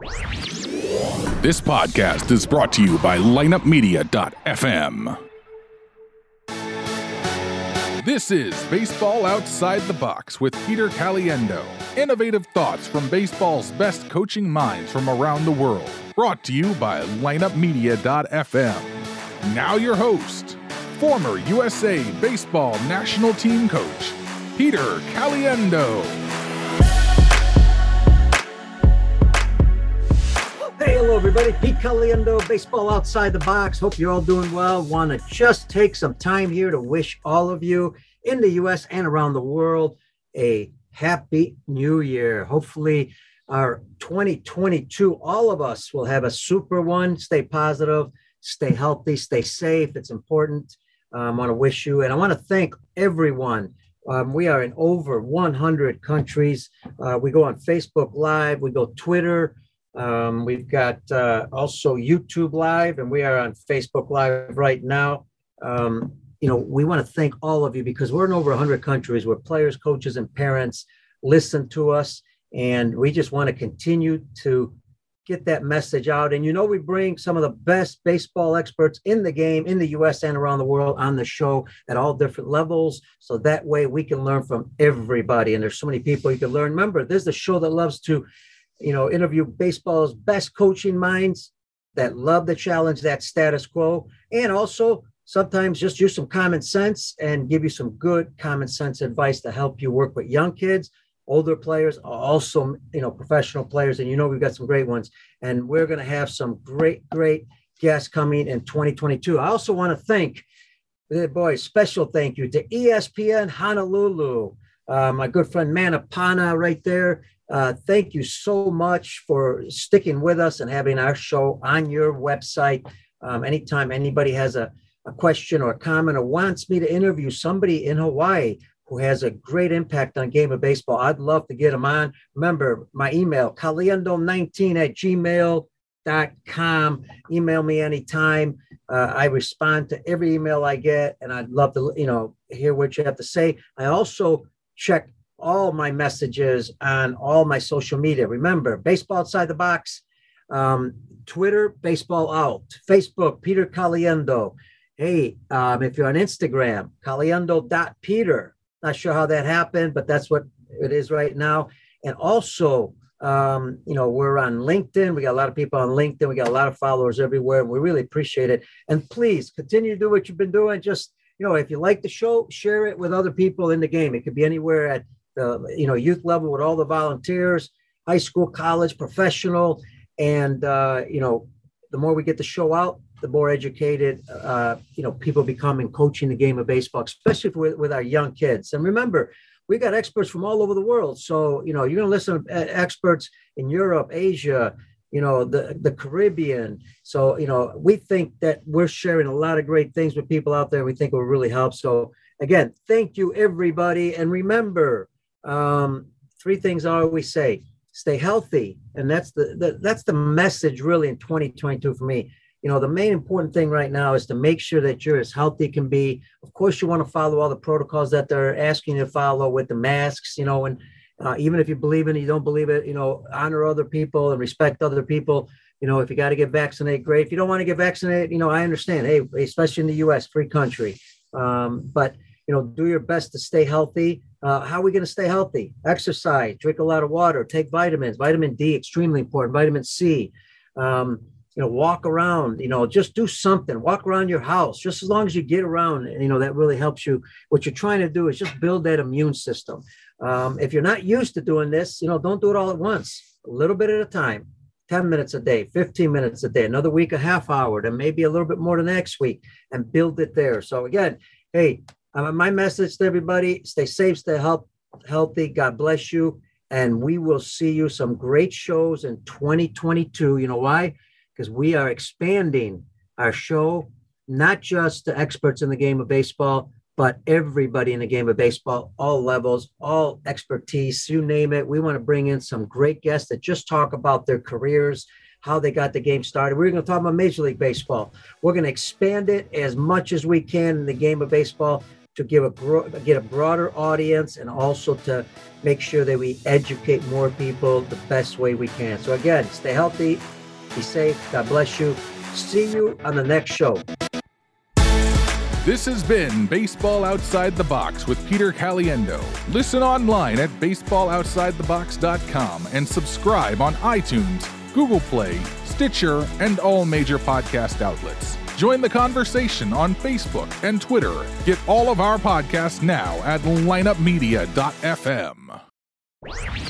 This podcast is brought to you by lineupmedia.fm. This is Baseball Outside the Box with Peter Caliendo. Innovative thoughts from baseball's best coaching minds from around the world. Brought to you by lineupmedia.fm. Now, your host, former USA Baseball National Team Coach, Peter Caliendo. Hello, everybody. Pete Caliendo, Baseball Outside the Box. Hope you're all doing well. Want to just take some time here to wish all of you in the U.S. and around the world a happy new year. Hopefully, our 2022, all of us will have a super one. Stay positive, stay healthy, stay safe. It's important. Um, I want to wish you, and I want to thank everyone. Um, we are in over 100 countries. Uh, we go on Facebook Live, we go Twitter. Um, we've got uh, also YouTube Live, and we are on Facebook Live right now. Um, you know, we want to thank all of you because we're in over 100 countries where players, coaches, and parents listen to us. And we just want to continue to get that message out. And you know, we bring some of the best baseball experts in the game, in the US and around the world on the show at all different levels. So that way we can learn from everybody. And there's so many people you can learn. Remember, this is the show that loves to you know, interview baseball's best coaching minds that love to challenge that status quo and also sometimes just use some common sense and give you some good common sense advice to help you work with young kids. Older players also you know professional players and you know we've got some great ones. And we're going to have some great great guests coming in 2022 i also want to thank eh, boy special thank you to espn honolulu uh, my good friend manapana right there uh, thank you so much for sticking with us and having our show on your website. Um, anytime anybody has a, a question or a comment or wants me to interview somebody in Hawaii who has a great impact on game of baseball, I'd love to get them on. Remember, my email, caliendo19 at gmail.com. Email me anytime. Uh, I respond to every email I get, and I'd love to, you know, hear what you have to say. I also check all my messages on all my social media. Remember, Baseball Outside the Box, um, Twitter, Baseball Out, Facebook, Peter Caliendo. Hey, um, if you're on Instagram, caliendo.peter. Not sure how that happened, but that's what it is right now. And also, um, you know, we're on LinkedIn. We got a lot of people on LinkedIn. We got a lot of followers everywhere. We really appreciate it. And please continue to do what you've been doing. Just, you know, if you like the show, share it with other people in the game. It could be anywhere at the you know youth level with all the volunteers, high school, college, professional, and uh, you know the more we get the show out, the more educated uh, you know people become in coaching the game of baseball, especially with, with our young kids. And remember, we got experts from all over the world. So you know you're going to listen to experts in Europe, Asia, you know the the caribbean so you know we think that we're sharing a lot of great things with people out there we think will really help so again thank you everybody and remember um, three things I always say: stay healthy, and that's the, the that's the message really in 2022 for me. You know, the main important thing right now is to make sure that you're as healthy can be. Of course, you want to follow all the protocols that they're asking you to follow with the masks. You know, and uh, even if you believe in it, you don't believe it. You know, honor other people and respect other people. You know, if you got to get vaccinated, great. If you don't want to get vaccinated, you know, I understand. Hey, especially in the U.S., free country. Um, but you know, do your best to stay healthy uh, how are we going to stay healthy? Exercise, drink a lot of water, take vitamins. Vitamin D, extremely important. Vitamin C. Um, you know, walk around. You know, just do something. Walk around your house. Just as long as you get around, you know, that really helps you. What you're trying to do is just build that immune system. Um, if you're not used to doing this, you know, don't do it all at once. A little bit at a time. 10 minutes a day, 15 minutes a day, another week, a half hour, then maybe a little bit more the next week, and build it there. So, again, hey, uh, my message to everybody stay safe, stay help, healthy. God bless you. And we will see you some great shows in 2022. You know why? Because we are expanding our show, not just the experts in the game of baseball, but everybody in the game of baseball, all levels, all expertise, you name it. We want to bring in some great guests that just talk about their careers, how they got the game started. We're going to talk about Major League Baseball. We're going to expand it as much as we can in the game of baseball to give a get a broader audience and also to make sure that we educate more people the best way we can. So again, stay healthy, be safe. God bless you. See you on the next show. This has been Baseball Outside the Box with Peter Caliendo. Listen online at baseballoutsidethebox.com and subscribe on iTunes, Google Play, Stitcher, and all major podcast outlets. Join the conversation on Facebook and Twitter. Get all of our podcasts now at lineupmedia.fm.